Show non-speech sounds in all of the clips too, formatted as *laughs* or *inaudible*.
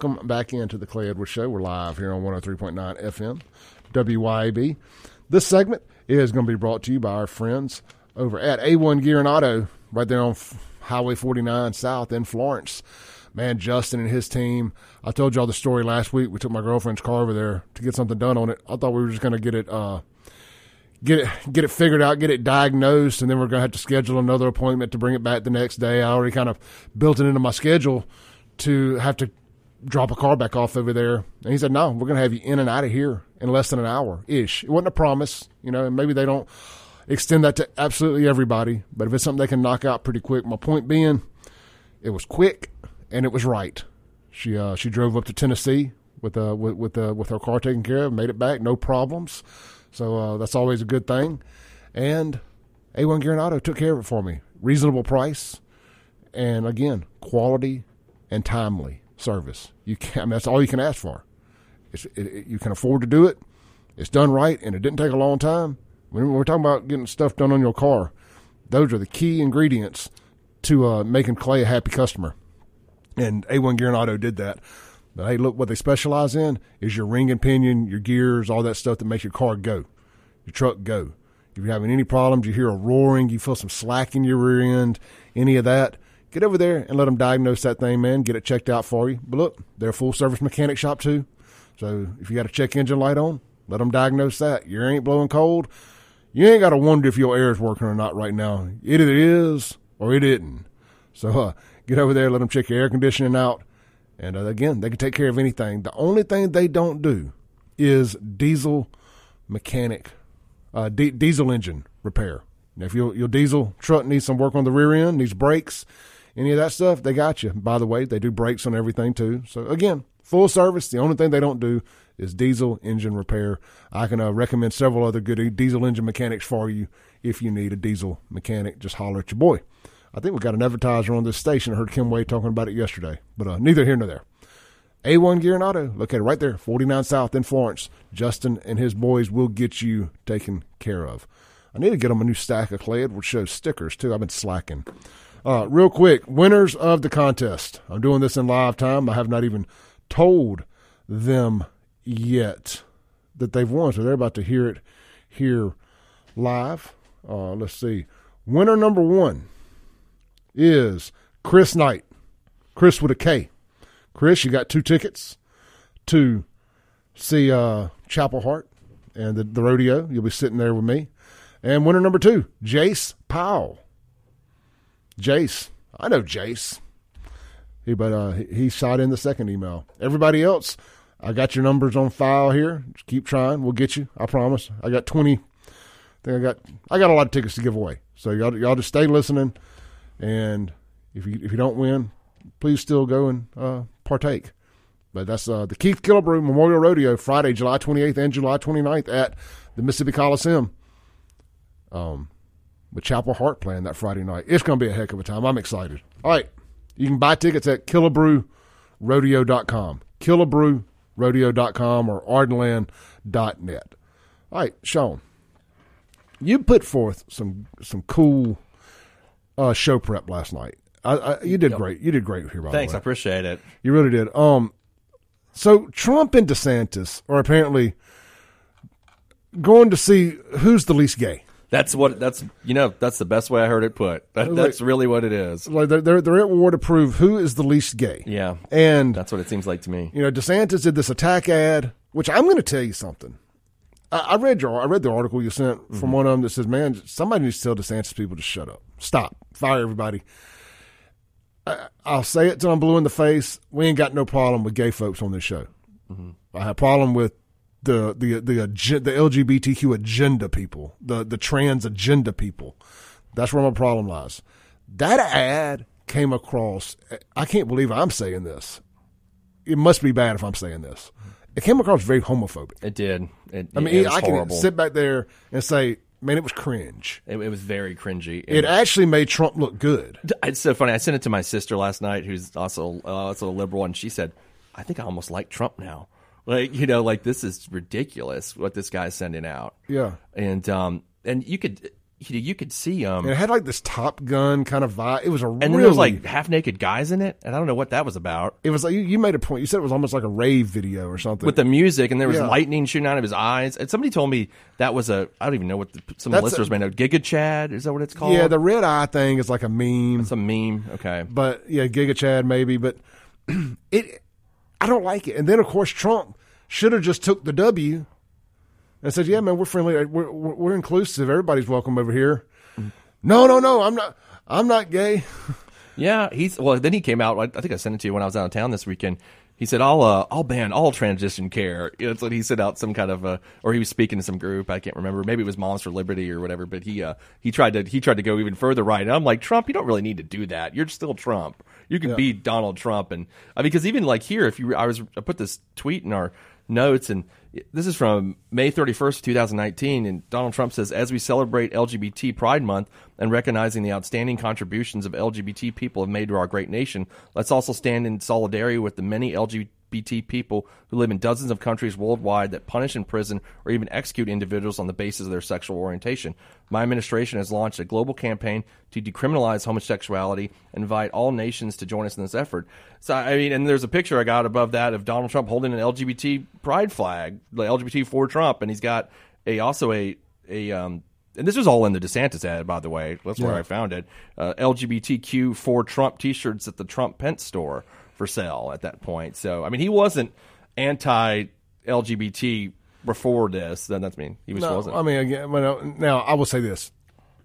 Welcome back into the Clay Edwards Show. We're live here on 103.9 FM, WYAB. This segment is going to be brought to you by our friends over at A1 Gear and Auto, right there on Highway 49 South in Florence. Man, Justin and his team. I told y'all the story last week. We took my girlfriend's car over there to get something done on it. I thought we were just going to get it, uh, get it, get it figured out, get it diagnosed, and then we're going to have to schedule another appointment to bring it back the next day. I already kind of built it into my schedule to have to drop a car back off over there. And he said, no, we're going to have you in and out of here in less than an hour ish. It wasn't a promise, you know, and maybe they don't extend that to absolutely everybody, but if it's something they can knock out pretty quick, my point being, it was quick and it was right. She, uh, she drove up to Tennessee with, uh, with, with, uh, with her car taken care of, made it back, no problems. So, uh, that's always a good thing. And A1 Gear and Auto took care of it for me. Reasonable price. And again, quality and timely service. You can I mean, that's all you can ask for. It, it, you can afford to do it. It's done right, and it didn't take a long time. When we're talking about getting stuff done on your car, those are the key ingredients to uh, making Clay a happy customer. And A1 Gear and Auto did that. But hey, look, what they specialize in is your ring and pinion, your gears, all that stuff that makes your car go, your truck go. If you're having any problems, you hear a roaring, you feel some slack in your rear end, any of that, get over there and let them diagnose that thing, man. Get it checked out for you. But look, they're a full service mechanic shop too. So if you got a check engine light on, let them diagnose that. Air ain't blowing cold. You ain't got to wonder if your air is working or not right now. It either is or it isn't. So uh, get over there, let them check your air conditioning out. And uh, again, they can take care of anything. The only thing they don't do is diesel mechanic, uh, d- diesel engine repair. Now, if your, your diesel truck needs some work on the rear end, needs brakes, any of that stuff, they got you. By the way, they do brakes on everything too. So again, full service. The only thing they don't do is diesel engine repair. I can uh, recommend several other good diesel engine mechanics for you if you need a diesel mechanic. Just holler at your boy. I think we got an advertiser on this station. I heard Kim Wade talking about it yesterday, but uh, neither here nor there. A1 Gear and Auto, located right there, 49 South in Florence. Justin and his boys will get you taken care of. I need to get them a new stack of Clay Edwards Show stickers, too. I've been slacking. Uh, real quick, winners of the contest. I'm doing this in live time. I have not even told them yet that they've won, so they're about to hear it here live. Uh, let's see. Winner number one is Chris Knight. Chris with a K. Chris, you got two tickets to see uh, Chapel Hart and the, the rodeo. You'll be sitting there with me. And winner number two, Jace Powell. Jace. I know Jace. He, but uh, he shot in the second email. Everybody else, I got your numbers on file here. Just keep trying. We'll get you. I promise. I got twenty. I think I got. I got a lot of tickets to give away. So y'all, y'all just stay listening, and if you if you don't win, please still go and uh, partake. But that's uh, the Keith Killebrew Memorial Rodeo Friday, July 28th and July 29th at the Mississippi Coliseum. Um, with Chapel Hart playing that Friday night. It's going to be a heck of a time. I'm excited. All right. You can buy tickets at killebrewrodeo.com. Killebrewrodeo.com or ardenland.net. All right, Shaun. You put forth some some cool uh, show prep last night. I, I, you did Yep. great. You did great here. By Thanks, the I appreciate it. You really did. Um, so Trump and DeSantis are apparently going to see who's the least gay. That's what that's you know that's the best way I heard it put. That, that's really what it is. Like they're, they're they're at war to prove who is the least gay. Yeah, And that's what it seems like to me. you know, DeSantis did this attack ad, which I'm going to tell you something. I, I read your I read the article you sent Mm-hmm. from one of them that says, "Man, somebody needs to tell DeSantis people to shut up, stop, fire everybody." I, I'll say it till I'm blue in the face. We ain't got no problem with gay folks on this show. Mm-hmm. I have problem with the the the the LGBTQ agenda people, the the trans agenda people. That's where my problem lies. That ad came across. I can't believe I'm saying this. It must be bad if I'm saying this. It came across very homophobic. It did. It, I mean, it I can horrible. sit back there and say, "Man, it was cringe." it, it was very cringy. It actually made Trump look good. it's so funny. I sent it to my sister last night, who's also uh, also a liberal, and she said, "I think I almost like Trump now." Like you know, like this is ridiculous what this guy's sending out. Yeah. and um and you could you, you could see um, And it had like this Top Gun kind of vibe. It was a and really, then there was like half naked guys in it, and I don't know what that was about. it was like you, you made a point. You said it was almost like a rave video or something. With the music, and there was Yeah. lightning shooting out of his eyes. And somebody told me that was a I don't even know what the, some of the That's a- listeners may know. Giga Chad is that what it's called? yeah, the red eye thing is like a meme. it's a meme. Okay, but yeah, Giga Chad maybe, but *clears throat* it I don't like it. And then of course Trump should have just took the W and said, "Yeah, man, we're friendly. We're we're, we're inclusive. Everybody's welcome over here." No, no, no. I'm not. I'm not gay. *laughs* Yeah, he's well. Then he came out. I think I sent it to you when I was out of town this weekend. He said, "I'll uh, I'll ban all transition care." *laughs* It's what he sent out some kind of uh, or he was speaking to some group. I can't remember. Maybe it was Moms for Liberty or whatever. But he uh, he tried to he tried to go even further right. And I'm like, Trump, you don't really need to do that. You're still Trump. You can be Donald Trump. And I mean, because even like here, if you I was I put this tweet in our notes and this is from May 31st, 2019 and Donald Trump says as we celebrate LGBT Pride month and recognizing the outstanding contributions of LGBT people have made to our great nation let's also stand in solidarity with the many LGBT people who live in dozens of countries worldwide that punish imprison or even execute individuals on the basis of their sexual orientation my administration has launched a global campaign to decriminalize homosexuality and invite all nations to join us in this effort. So, I mean, and there's a picture I got above that of Donald Trump holding an LGBT pride flag, the LGBT for Trump, and he's got a also a a um. And this was all in the DeSantis ad, by the way. That's where I found it. Uh, LGBTQ for Trump T-shirts at the Trump Pence store for sale at that point. So, I mean, he wasn't anti-LGBT before this. Then that's mean he was No, wasn't. I mean, again, now I will say this: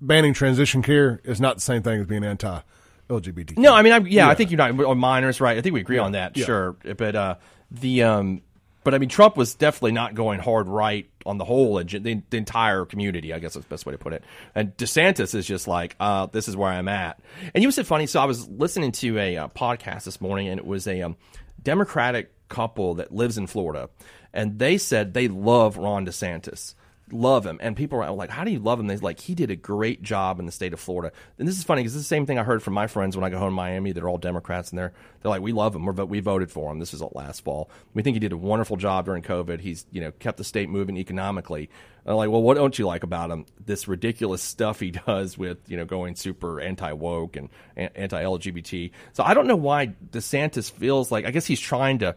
banning transition care is not the same thing as being anti-LGBT. No, I mean, I'm, yeah, I think you're not or minors, right? I think we agree on that, Yeah. sure. But uh, the um, but I mean, Trump was definitely not going hard right on the whole the, the entire community. I guess that's the best way to put it. And DeSantis is just like, uh, this is where I'm at. And you said funny. So I was listening to a uh, podcast this morning, and it was a um, Democratic couple that lives in Florida, and they said they love Ron DeSantis love him. And people are like, how do you love him? They're like, he did a great job in the state of Florida. And this is funny because this is the same thing I heard from my friends when I go home to Miami. They're all Democrats and they're, they're like, we love him. We're, we voted for him. This is last fall. We think he did a wonderful job during COVID. He's, you know, kept the state moving economically. I'm like, well, what don't you like about him? This ridiculous stuff he *laughs* does with, you know, going super anti woke and anti LGBT. So I don't know why DeSantis feels like, I guess he's trying to,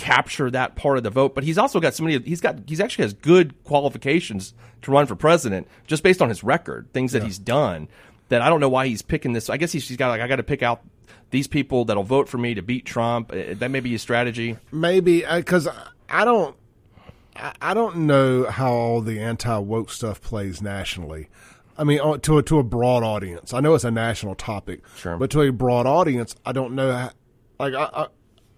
capture that part of the vote. But he's also got so many. He's got he's actually has good qualifications to run for president just based on his record, things that he's done. That I don't know why he's picking this. I guess he's, he's got like I got to pick out these people that'll vote for me to beat Trump. Uh, That may be his strategy. maybe because I don't. I don't know how all the anti woke stuff plays nationally. I mean, uh, to a, to a broad audience. I know it's a national topic, Sure. but to a broad audience, I don't know. How, like, I,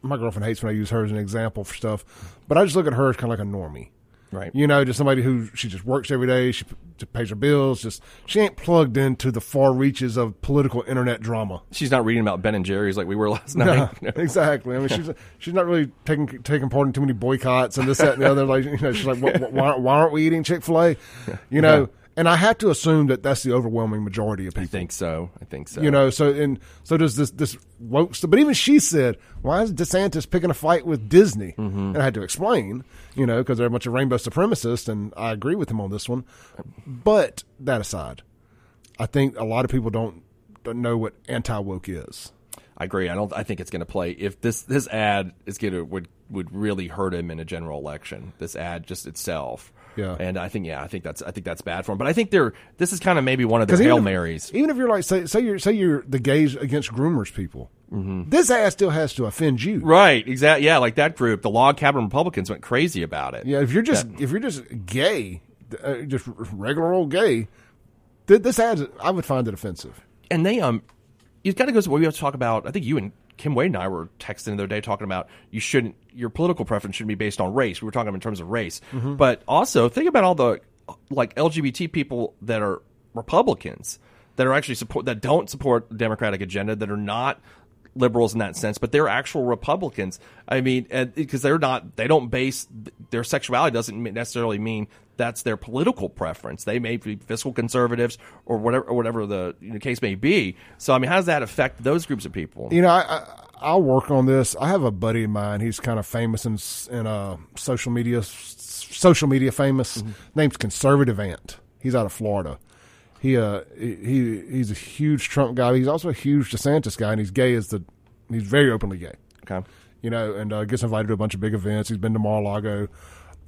my girlfriend hates when I use her as an example for stuff, but I just look at her as kind of like a normie. Right. You know, just somebody who she just works every day. She, p- pays her bills. Just she ain't plugged into the far reaches of political internet drama. She's not reading about Ben and Jerry's like we were last night. *laughs* exactly. I mean, she's she's not really taking taking part in too many boycotts and this, that, and the other. Like, you know, she's like, why, why, why aren't we eating Chick Fil A? *laughs* You know, and I have to assume that that's the overwhelming majority of people. I think so. I think so. You know, so and so does this this woke stuff. But even she said, "Why is DeSantis picking a fight with Disney?" Mm-hmm. And I had to explain, you know, because they're a bunch of rainbow supremacists, and I agree with him on this one. But that aside, I think a lot of people don't don't know what anti woke is. I agree. I don't. I think it's going to play. If this this ad is going to would would really hurt him in a general election. This ad just itself. Yeah. And I think yeah, I think that's I think that's bad for him. But I think they're this is kind of maybe one of their hail if, marys. Even if you're like say say you're say you're the gays against groomers people, this ad still has to offend you. Right. Exactly. Yeah. Like that group, the log cabin Republicans went crazy about it. Yeah, if you're just if you're just gay, uh, just regular old gay, th- this ad I would find it offensive. and they um of goes to what we have to talk about i think you and kim wade and i were texting the other day talking about you shouldn't your political preference shouldn't be based on race. We were talking about in terms of race. Mm-hmm. But also think about all the like lgbt people that are republicans that are actually support that don't support the democratic agenda that are not liberals in that sense, but they're actual Republicans. I mean, because they're not, they don't base their sexuality doesn't necessarily mean that's their political preference. They may be fiscal conservatives or whatever, or whatever the you know, case may be. So, I mean, how does that affect those groups of people? You know, I, I I'll work on this. I have a buddy of mine. He's kind of famous in in uh, social media, social media famous. Name's Conservative Ant. He's out of Florida. He uh he he's a huge Trump guy. He's also a huge DeSantis guy, and he's gay as the he's very openly gay. Okay. You know, and uh, gets invited to a bunch of big events. He's been to Mar-a-Lago,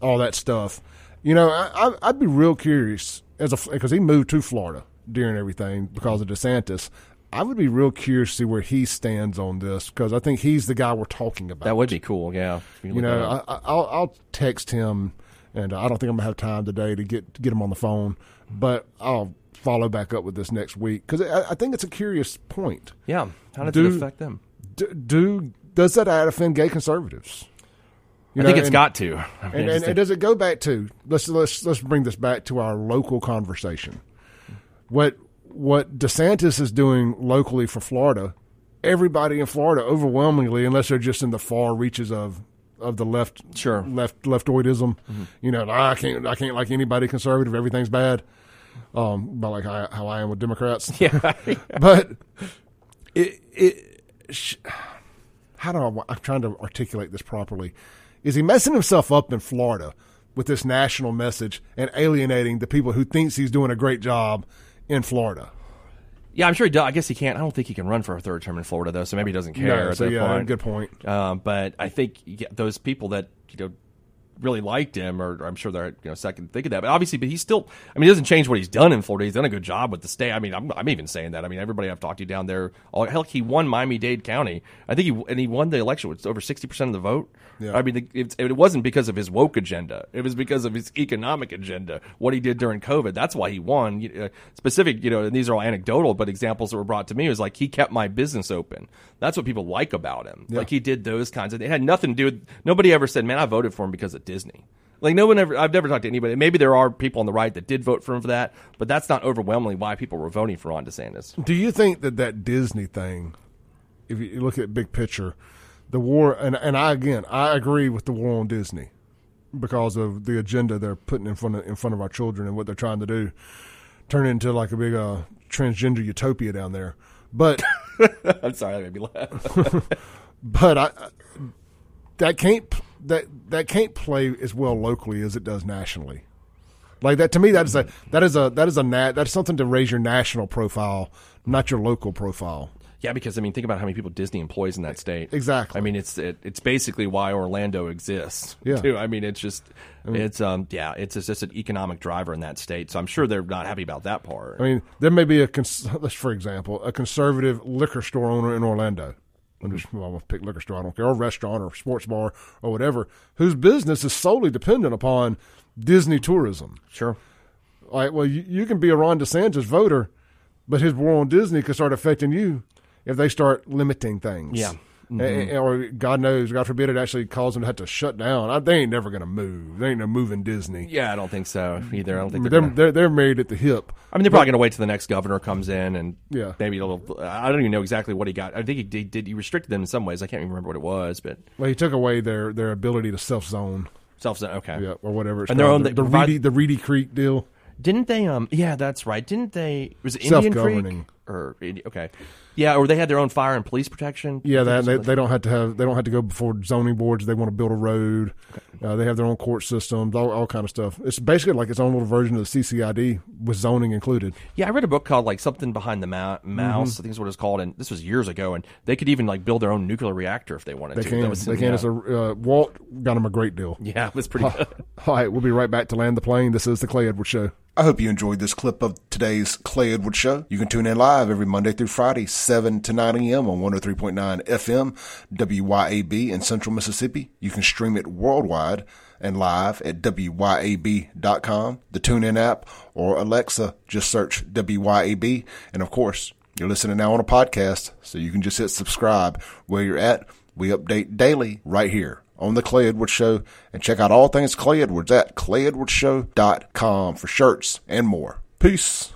all that stuff. You know, I, I, I'd be real curious as a because he moved to Florida during everything because of DeSantis. I would be real curious to see where he stands on this because I think he's the guy we're talking about. That would be cool. Yeah. You know, I, I, I'll, I'll text him, and uh, I don't think I'm gonna have time today to get to get him on the phone, but I'll follow back up with this next week because I, I think it's a curious point. yeah. How does Do- it affect them? Do, do does that offend gay conservatives? You I think know, it's and- got to. I mean, And, and, and does it go back to let's let's let's bring this back to our local conversation? What what DeSantis is doing locally for Florida, everybody in Florida overwhelmingly, unless they're just in the far reaches of of the left Sure. Mm-hmm. left leftoidism, you know, I can't I can't like anybody conservative, everything's bad. Um, but like how, how I am with Democrats. *laughs* yeah. *laughs* but it it sh- how do I, I'm trying to articulate this properly? Is he messing himself up in Florida with this national message and alienating the people who thinks he's doing a great job in Florida? Yeah, I'm sure he does. I guess he can't. I don't think he can run for a third term in Florida, though, so maybe he doesn't care No, so yeah, point. good point. Um, but I think those people that you know really liked him, or, or I'm sure they're you know second think of that. But obviously, but he's still. I mean, he doesn't change what he's done in Florida. He's done a good job with the state. I mean, I'm, I'm even saying that. I mean, everybody I've talked to down there, all, hell, he won Miami Dade County. I think he and he won the election with over sixty percent of the vote. Yeah. I mean, the, it, it wasn't because of his woke agenda. It was because of his economic agenda. What he did during COVID. That's why he won. You- uh, specific, you know, and these are all anecdotal, but examples that were brought to me was like he kept my business open. That's what people like about him. Like he did those kinds of. It had nothing to do with. Nobody ever said, "Man, I voted for him because of Disney." Like no one ever. I've never talked to anybody. Maybe there are people on the right that did vote for him for that, but that's not overwhelmingly why people were voting for Ron DeSantis. Do you think that that Disney thing, if you look at big picture, the war, and, and I again, I agree with the war on Disney because of the agenda they're putting in front of in front of our children and what they're trying to do, turn it into like a big uh, transgender utopia down there. But *laughs* I'm sorry, that made me laugh. *laughs* but I that can't that that can't play as well locally as it does nationally. Like that to me, that is a that is a that is a nat that's something to raise your national profile, not your local profile. Yeah, because I mean, think about how many people Disney employs in that state. Exactly. I mean, it's it, it's basically why Orlando exists. Yeah. Too. I mean, it's just it's um yeah, it's just an economic driver in that state. So I'm sure they're not happy about that part. I mean, there may be a cons- *laughs* for example a conservative liquor store owner in Orlando. I'm just well, I'm gonna pick liquor store. I don't care, or restaurant, or sports bar, or whatever, whose business is solely dependent upon Disney tourism. sure. Like, well, you, you can be a Ron DeSantis voter, but his war on Disney could start affecting you if they start limiting things. Yeah. A- or God knows, God forbid, it actually causes them to have to shut down. I, they ain't never going to move. They ain't no moving Disney. Yeah, I don't think so either. I don't think They're, they're. gonna- they're, they're married at the hip. I mean, they're probably going to wait till the next governor comes in and Yeah. maybe a little. I don't even know exactly what he got. I think he did. did he restricted them in some ways. I can't even remember what it was, but Well, he took away their, their ability to self zone, self. Zone, okay. yeah, or whatever. It's And their own- the, they the Reedy the Reedy Creek deal. Didn't they? Um. Yeah, that's right. Didn't they? Was it Indian Creek. Or okay? Yeah, or they had their own fire and police protection. Yeah, that they, they don't have to have they don't have to go before zoning boards. They want to build a road. Uh, they have their own court systems, all, all kind of stuff. It's basically like its own little version of the CCID with zoning included. Yeah, I read a book called like something behind the ma- mouse. Mm-hmm. I think is what it's called, and this was years ago. And they could even like build their own nuclear reactor if they wanted They to. can. Was- they can. yeah. It's a uh, Walt got him a great deal. *laughs* yeah, it was pretty good. All *laughs* right, we'll be right back to land the plane. This is the Clay Edwards Show. I hope you enjoyed this clip of today's Clay Edwards Show. You can tune in live every Monday through Friday, 7 to 9 a.m. on 103.9 FM, WYAB in Central Mississippi. You can stream it and live at WYAB.com, the TuneIn app, or Alexa. Just search WYAB. And of course, you're listening now on a podcast, so you can just hit subscribe where you're at. We update daily right here on the Clay Edwards Show and check out all things Clay Edwards at clayedwardsshow.com for shirts and more. Peace.